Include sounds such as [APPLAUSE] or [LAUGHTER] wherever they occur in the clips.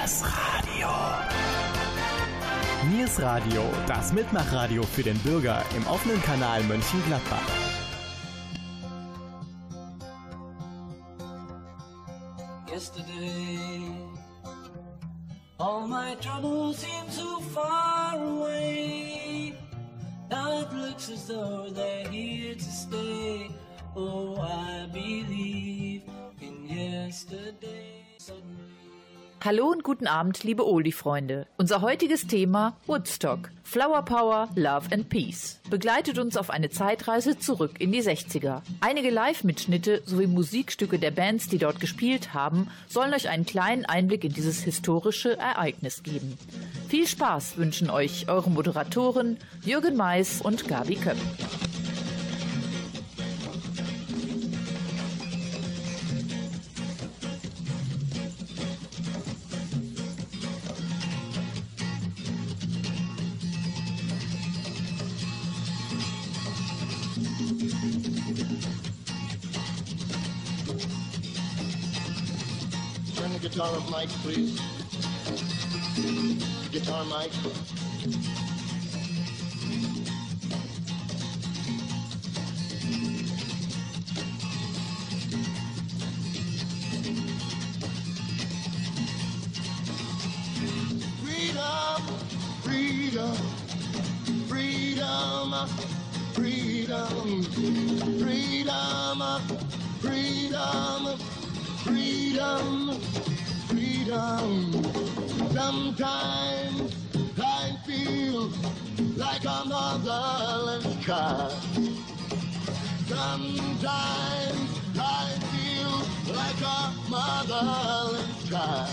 Niers Radio. Niers Radio, das Mitmachradio für den Bürger im offenen Kanal Mönchengladbach. Yesterday, all my troubles seem so far away. Now it looks as though they're here to stay. Oh, I believe in yesterday. Suddenly. Hallo und guten Abend, liebe Oldie-Freunde. Unser heutiges Thema Woodstock. Flower Power, Love and Peace. Begleitet uns auf eine Zeitreise zurück in die 60er. Einige Live-Mitschnitte sowie Musikstücke der Bands, die dort gespielt haben, sollen euch einen kleinen Einblick in dieses historische Ereignis geben. Viel Spaß wünschen euch eure Moderatoren Jürgen Mais und Gabi Köpp. Mike, please. Guitar, Mike. Freedom, freedom, freedom, freedom, freedom, freedom, freedom, freedom. Sometimes I feel like a motherless child. Sometimes I feel like a motherless child.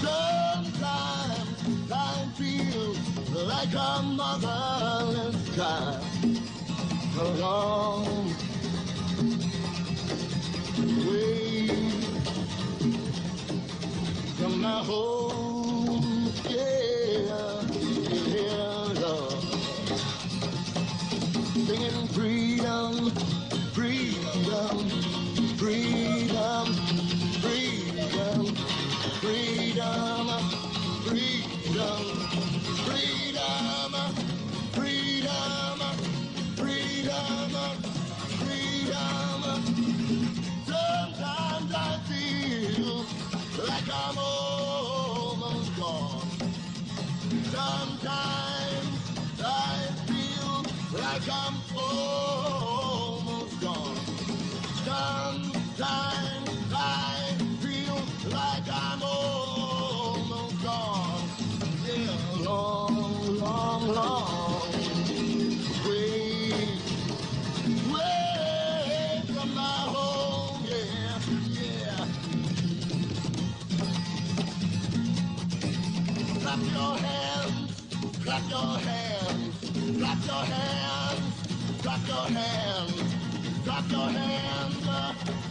Sometimes I feel like a motherless child. Along way my home, yeah, Sometimes I feel like I'm almost hands, clap your hands, clap your hands,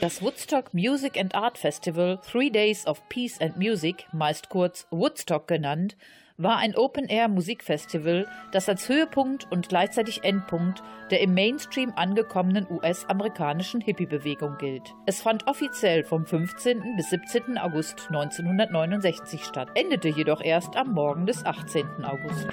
Das Woodstock Music and Art Festival Three Days of Peace and Music, meist kurz Woodstock genannt, war ein Open-Air-Musikfestival, das als Höhepunkt und gleichzeitig Endpunkt der im Mainstream angekommenen US-amerikanischen Hippie-Bewegung gilt. Es fand offiziell vom 15. bis 17. August 1969 statt, endete jedoch erst am Morgen des 18. August.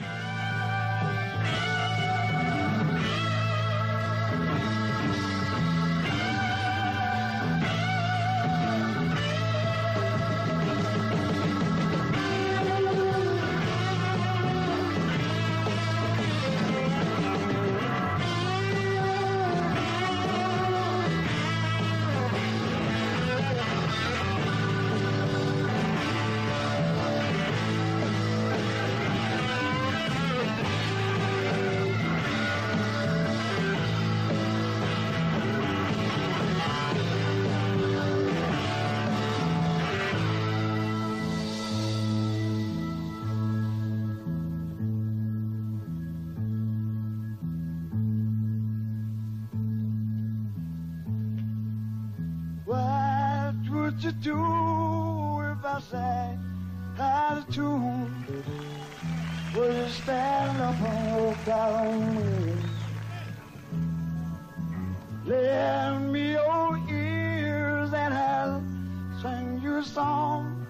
Song.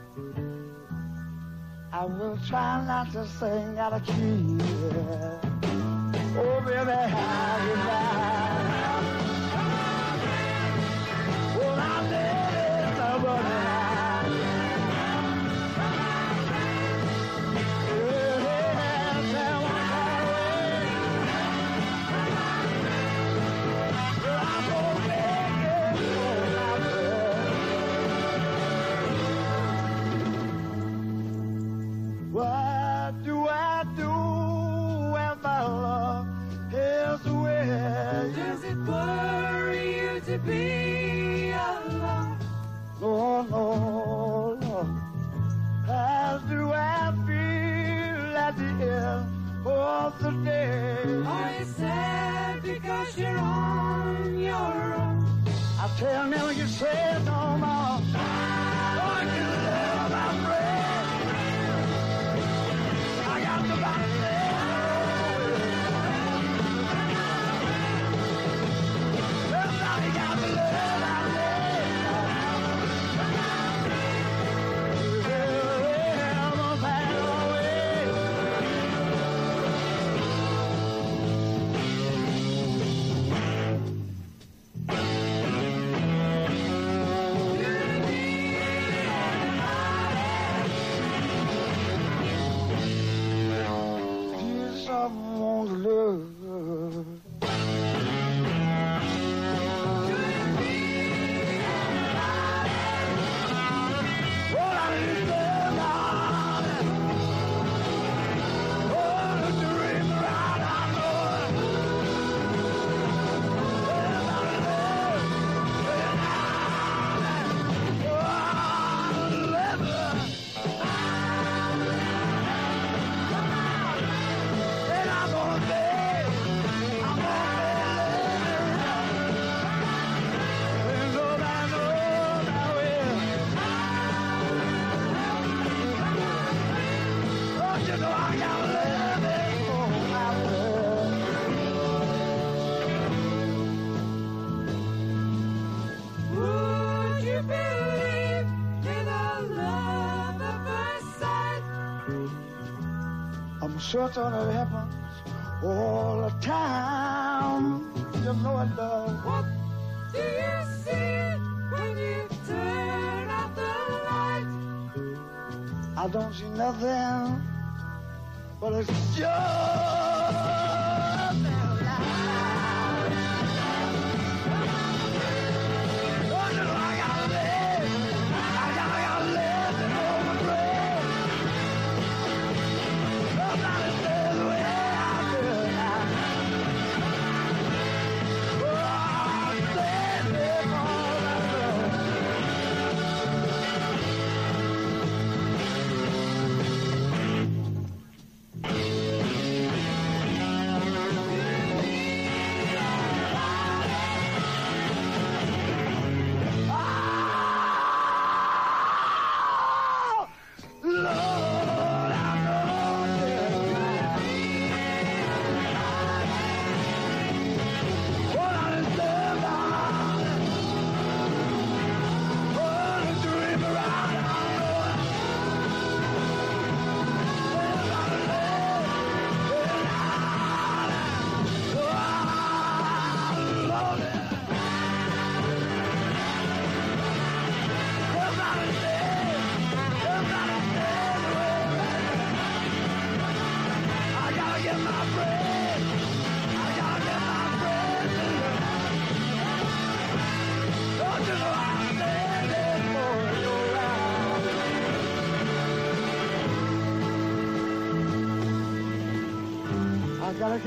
I will try not to sing out of key. Oh, baby, how you lie? I'm certain it happens all the time. You know it does. What do you see when you turn out the light? I don't see nothing, but it's just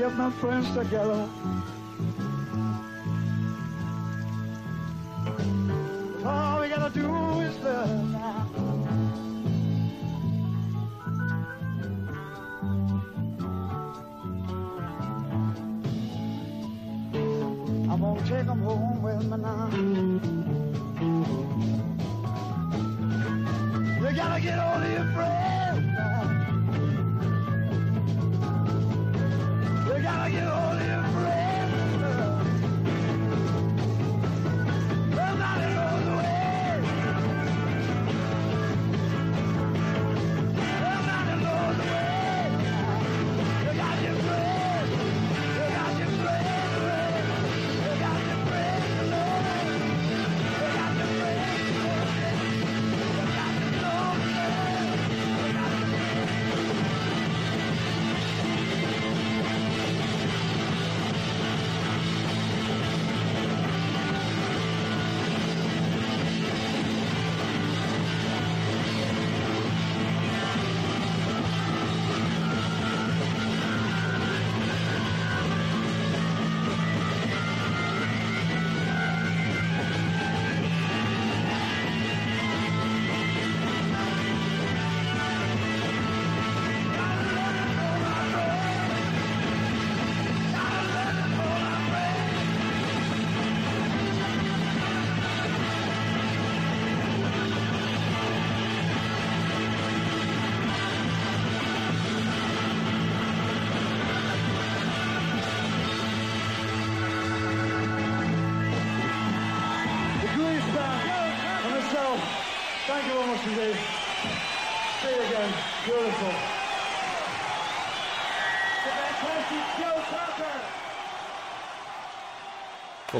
get my friends together.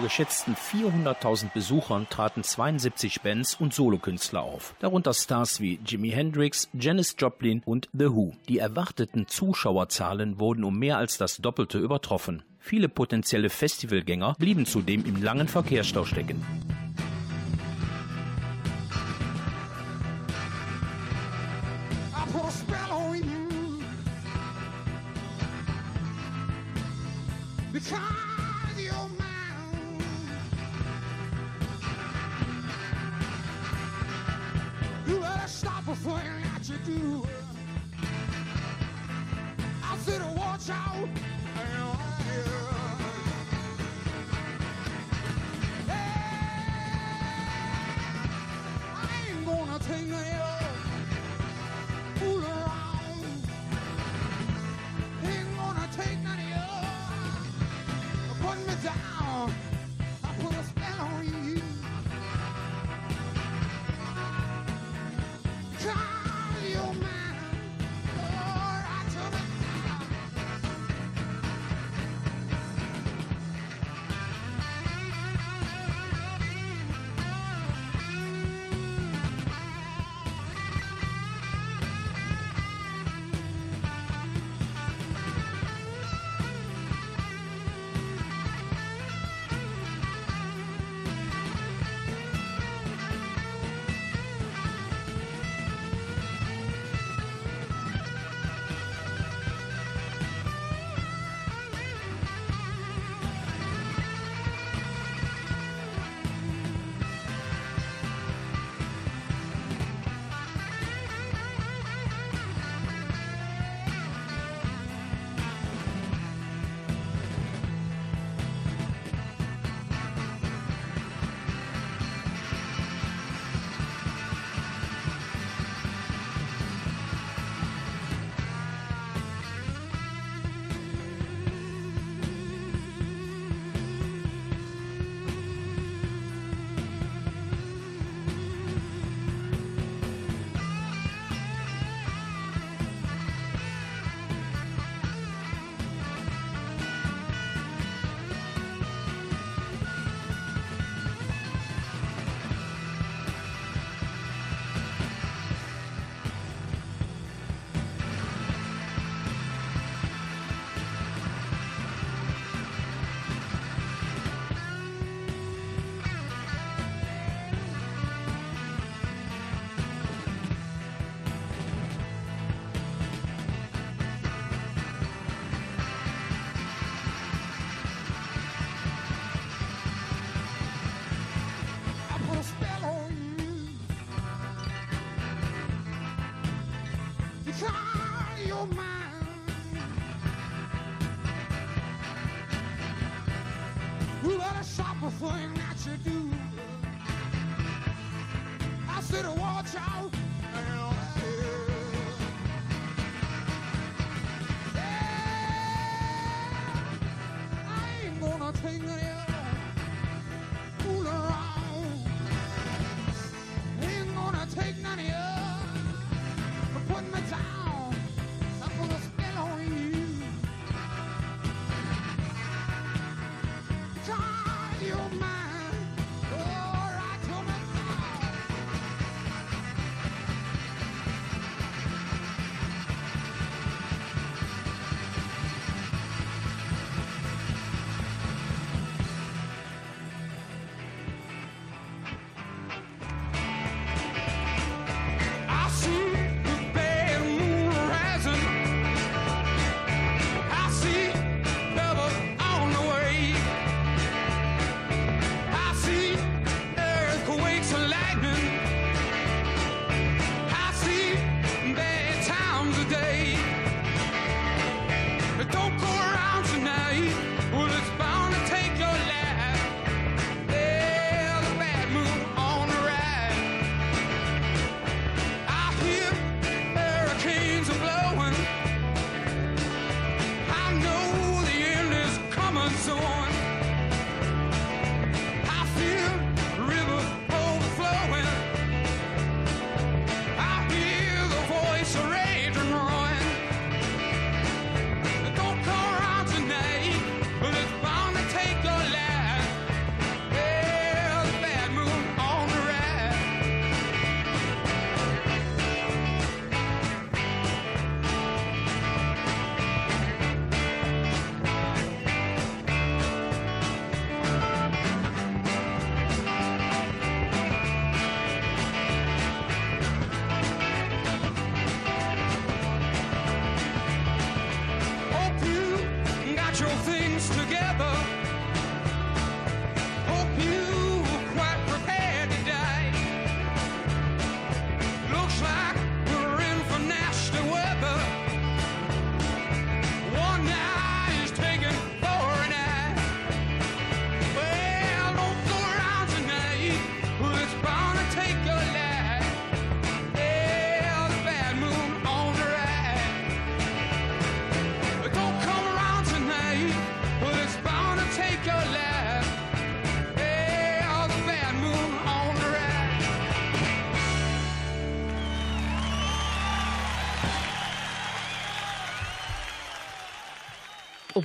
Vor geschätzten 400.000 Besuchern traten 72 Bands und Solokünstler auf, darunter Stars wie Jimi Hendrix, Janis Joplin und The Who. Die erwarteten Zuschauerzahlen wurden um mehr als das Doppelte übertroffen. Viele potenzielle Festivalgänger blieben zudem im langen Verkehrsstau stecken. because you're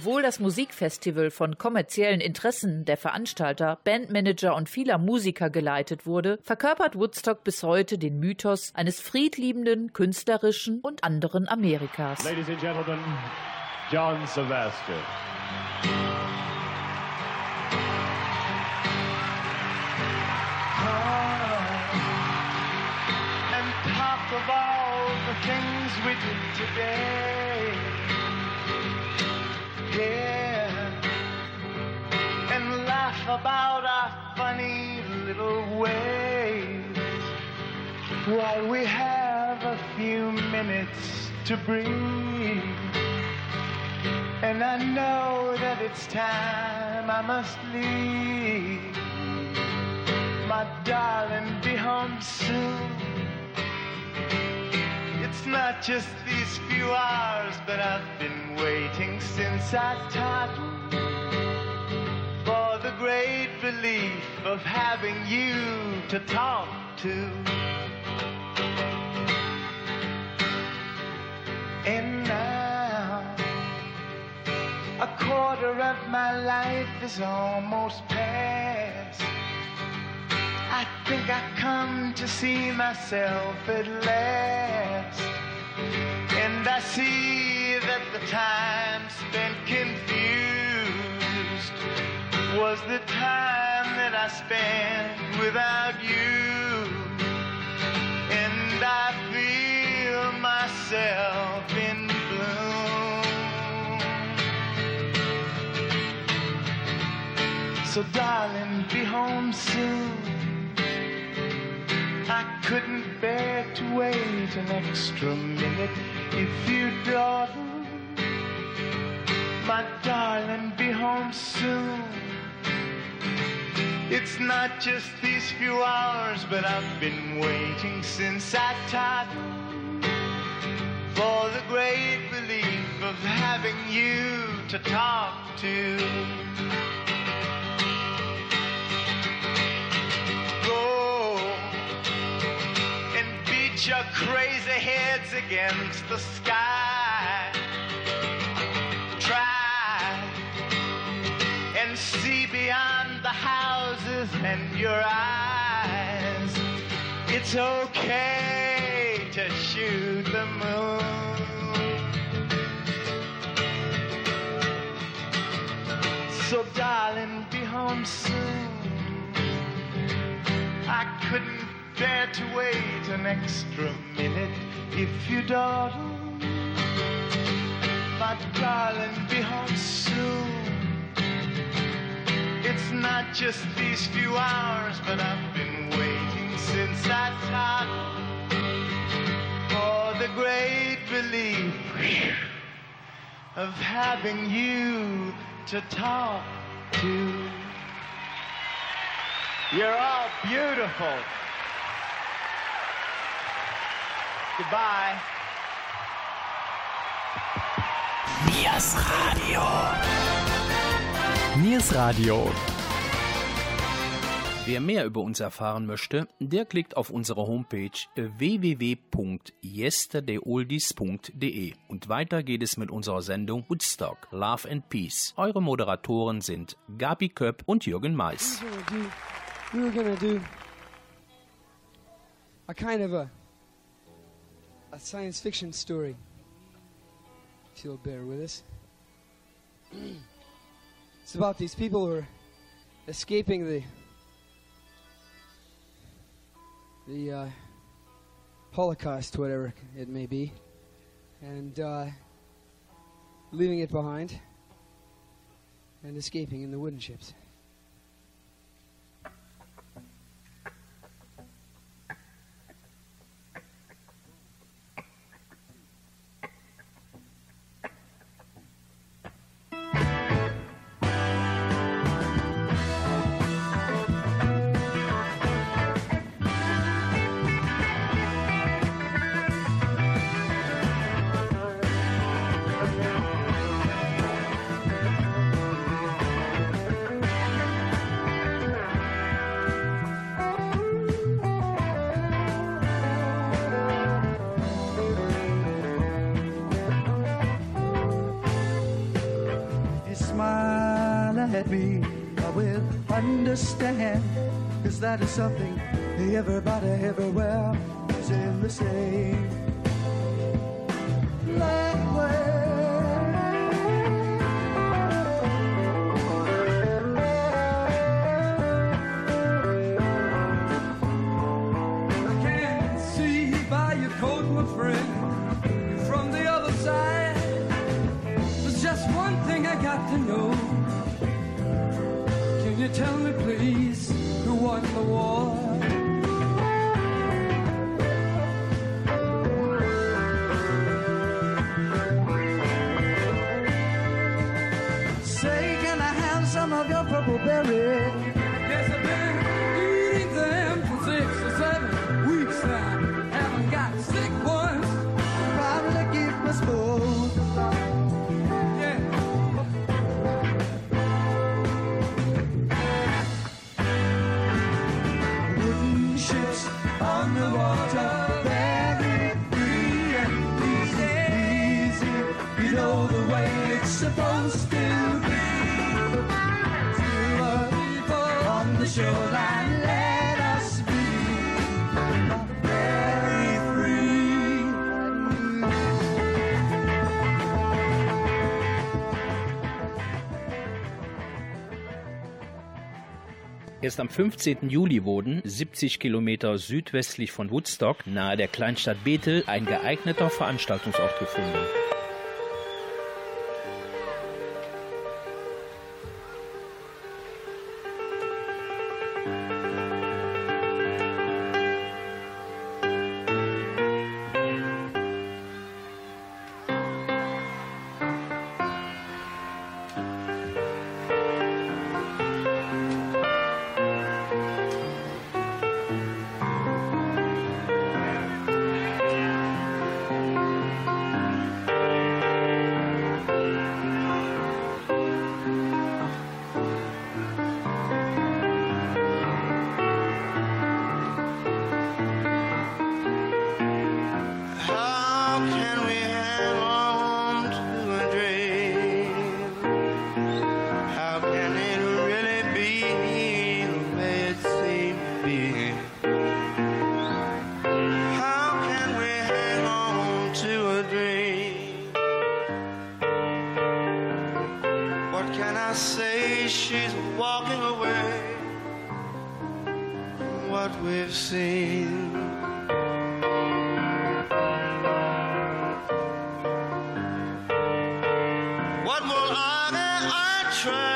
Obwohl das Musikfestival von kommerziellen Interessen der Veranstalter, Bandmanager und vieler Musiker geleitet wurde, verkörpert Woodstock bis heute den Mythos eines friedliebenden, künstlerischen und anderen Amerikas. Ladies and gentlemen, John Sylvester. and talk of all the things we did today. Yeah, and laugh about our funny little ways while we have a few minutes to breathe. And I know that it's time I must leave. My darling, be home soon. It's not just these few hours, but I've been waiting since I taught for the great relief of having you to talk to. And now, a quarter of my life is almost past. I think I come to see myself at last. And I see that the time spent confused was the time that I spent without you. And I feel myself in bloom. So darling, be home soon. Couldn't bear to wait an extra minute if you daughter. My darling, be home soon. It's not just these few hours, but I've been waiting since I taught for the great relief of having you to talk to. Your crazy heads against the sky. Try and see beyond the houses and your eyes. It's okay to shoot the moon. So, darling, be home soon. I couldn't bear to wait an extra minute if you dawdle. But, darling, be home soon. It's not just these few hours, but I've been waiting since I taught for the great relief of having you to talk to. You're all beautiful. Goodbye. Niers Radio. Niers Radio. Wer mehr über uns erfahren möchte, der klickt auf unsere Homepage www.yesterdayoldies.de und weiter geht es mit unserer Sendung Woodstock Love and Peace. Eure Moderatoren sind Gabi Köpp und Jürgen Mais. we were gonna do a kind of a a science fiction story. If you'll bear with us. It's about these people who are escaping the the uh, Holocaust, whatever it may be, and uh, leaving it behind and escaping in the wooden ships. Understand. That is something everybody everywhere is in the same Erst am 15. Juli wurden, 70 Kilometer südwestlich von Woodstock, nahe der Kleinstadt Bethel, ein geeigneter Veranstaltungsort gefunden. Try,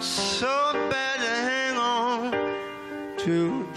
so bad to hang on to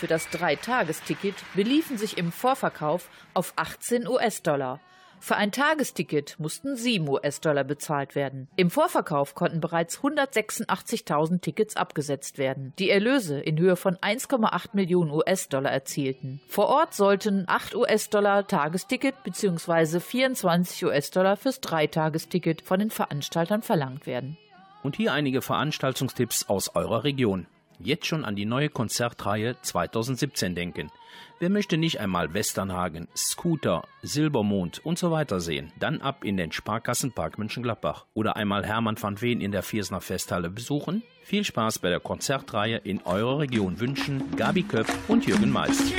für das Dreitagesticket beliefen sich im Vorverkauf auf 18 US-Dollar. Für ein Tagesticket mussten 7 US-Dollar bezahlt werden. Im Vorverkauf konnten bereits 186.000 Tickets abgesetzt werden, die Erlöse in Höhe von 1,8 Millionen US-Dollar erzielten. Vor Ort sollten 8 US-Dollar Tagesticket bzw. 24 US-Dollar fürs Dreitagesticket von den Veranstaltern verlangt werden. Und hier einige Veranstaltungstipps aus eurer Region. Jetzt schon an die neue Konzertreihe 2017 denken. Wer möchte nicht einmal Westernhagen, Scooter, Silbermond und so weiter sehen? Dann ab in den Sparkassenpark Mönchengladbach. Oder einmal Hermann van Veen in der Viersner Festhalle besuchen? Viel Spaß bei der Konzertreihe in eurer Region wünschen Gabi Köpp und Jürgen Meist.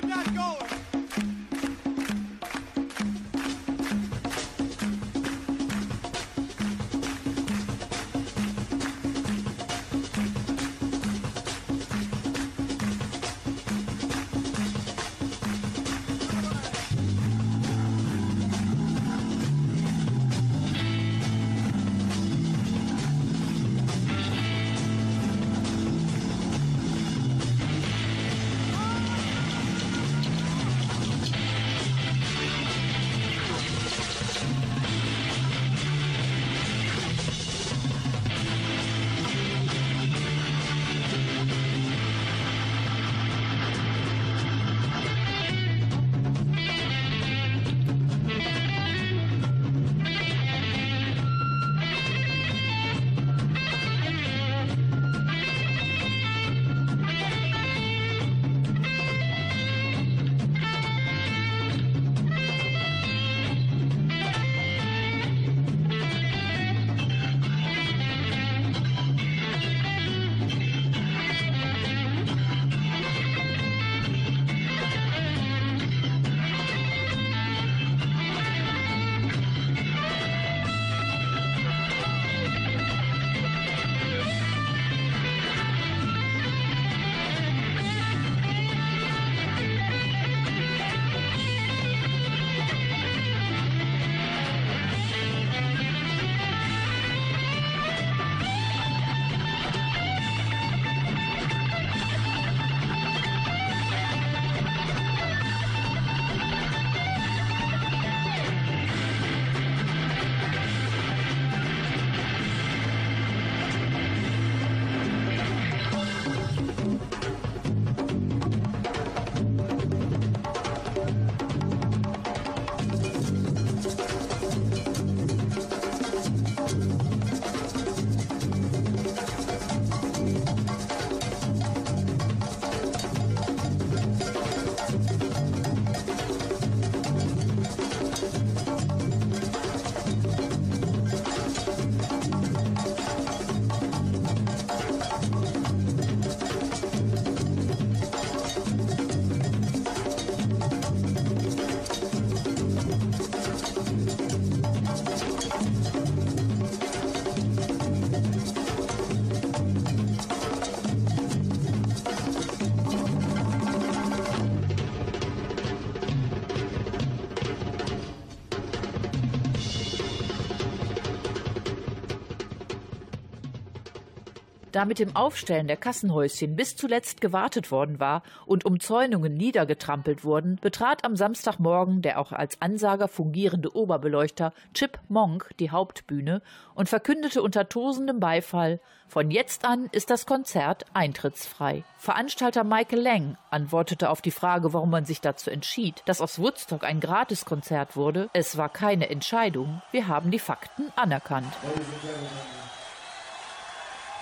Da mit dem Aufstellen der Kassenhäuschen bis zuletzt gewartet worden war und Umzäunungen niedergetrampelt wurden, betrat am Samstagmorgen der auch als Ansager fungierende Oberbeleuchter Chip Monk die Hauptbühne und verkündete unter tosendem Beifall, von jetzt an ist das Konzert eintrittsfrei. Veranstalter Michael Lang antwortete auf die Frage, warum man sich dazu entschied, dass aus Woodstock ein Gratiskonzert wurde, es war keine Entscheidung, wir haben die Fakten anerkannt.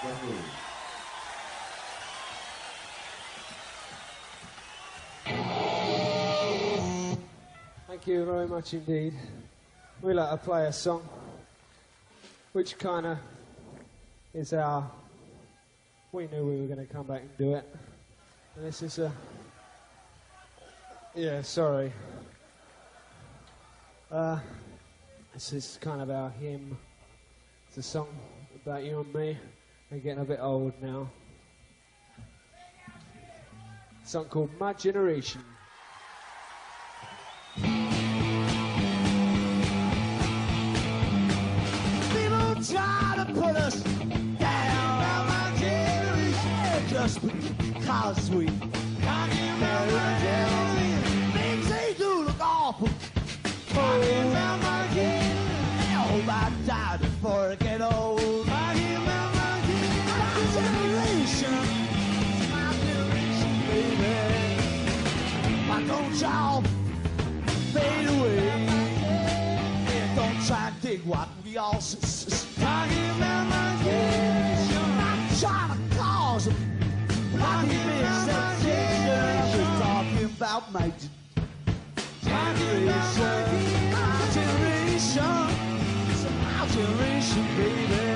Thank you very much indeed. We like to play a song which kind of is our. We knew we were going to come back and do it. And this is a. Yeah, sorry. Uh, this is kind of our hymn. It's a song about you and me. We're getting a bit old now. A song called My Generation. People try to put us down. Now my generation, just because we talking about my generation, things they do look awful. Oh, talking about my generation, I hope I die before about my generation. Generation. It's my generation, baby.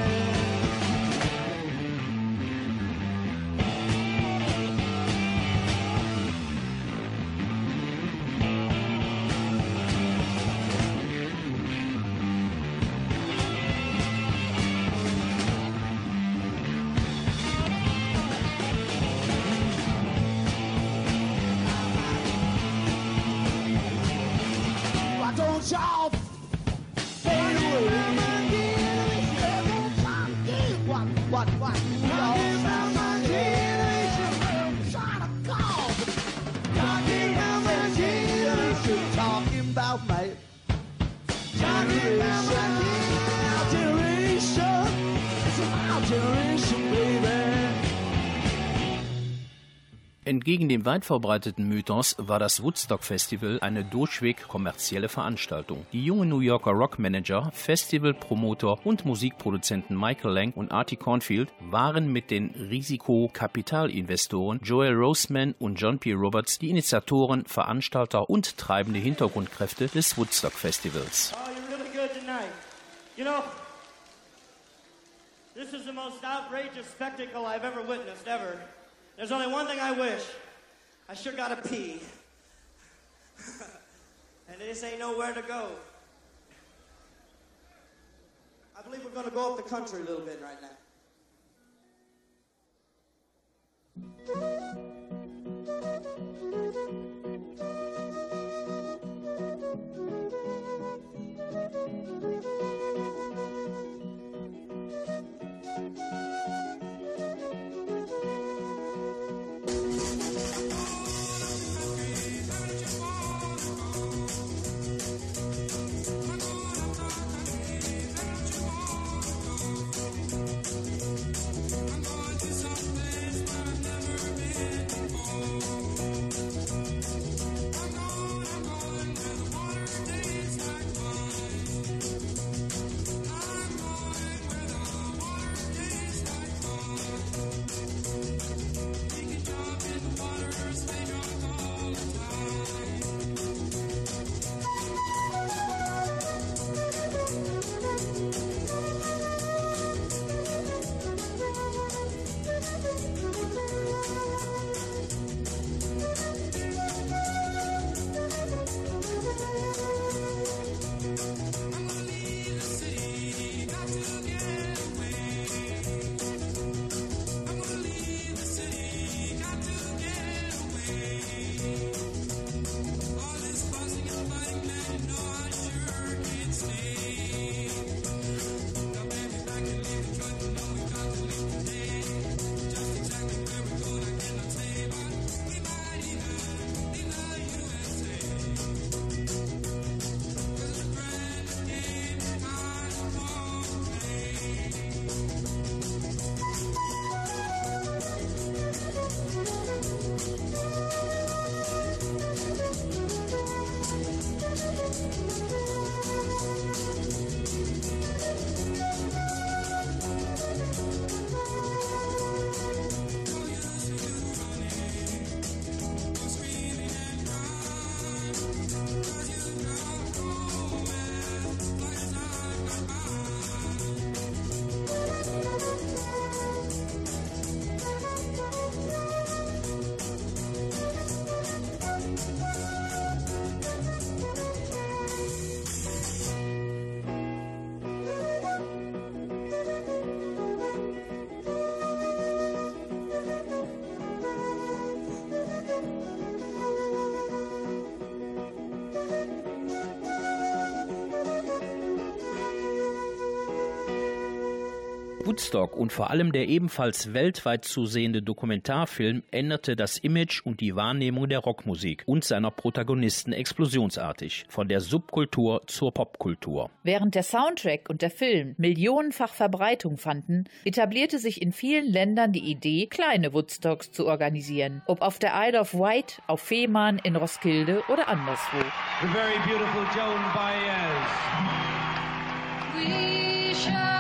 Entgegen dem weit verbreiteten Mythos war das Woodstock Festival eine durchweg kommerzielle Veranstaltung. Die jungen New Yorker Rockmanager, Festivalpromoter und Musikproduzenten Michael Lang und Artie Cornfield waren mit den Risikokapitalinvestoren Joel Roseman und John P. Roberts die Initiatoren, Veranstalter und treibende Hintergrundkräfte des Woodstock Festivals. Oh, this is the most outrageous spectacle I've ever witnessed, ever. There's only one thing I wish. I sure gotta pee. [LAUGHS] and this ain't nowhere to go. I believe we're gonna go up the country a little bit right now. Woodstock und vor allem der ebenfalls weltweit zu sehende Dokumentarfilm änderte das Image und die Wahrnehmung der Rockmusik und seiner Protagonisten explosionsartig, von der Subkultur zur Popkultur. Während der Soundtrack und der Film millionenfach Verbreitung fanden, etablierte sich in vielen Ländern die Idee, kleine Woodstocks zu organisieren, ob auf der Isle of Wight, auf Fehmarn, in Roskilde oder anderswo. The very beautiful Joan Baez. We shall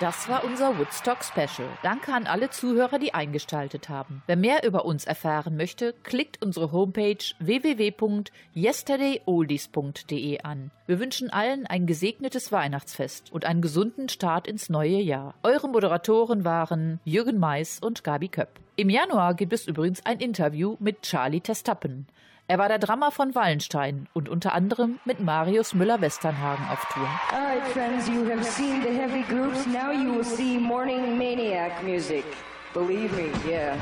Das war unser Woodstock Special. Danke an alle Zuhörer, die eingestaltet haben. Wer mehr über uns erfahren möchte, klickt unsere Homepage www.yesterdayoldies.de an. Wir wünschen allen ein gesegnetes Weihnachtsfest und einen gesunden Start ins neue Jahr. Eure Moderatoren waren Jürgen Mais und Gabi Köpp. Im Januar gibt es übrigens ein Interview mit Charlie Testappen. Er war der Drummer von Wallenstein und unter anderem mit Marius Müller-Westernhagen auf Tour. All right, friends, you have seen the heavy groups. Now you will see morning maniac music. Believe me, yeah.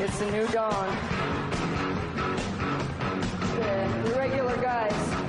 It's a new dawn. The regular guys.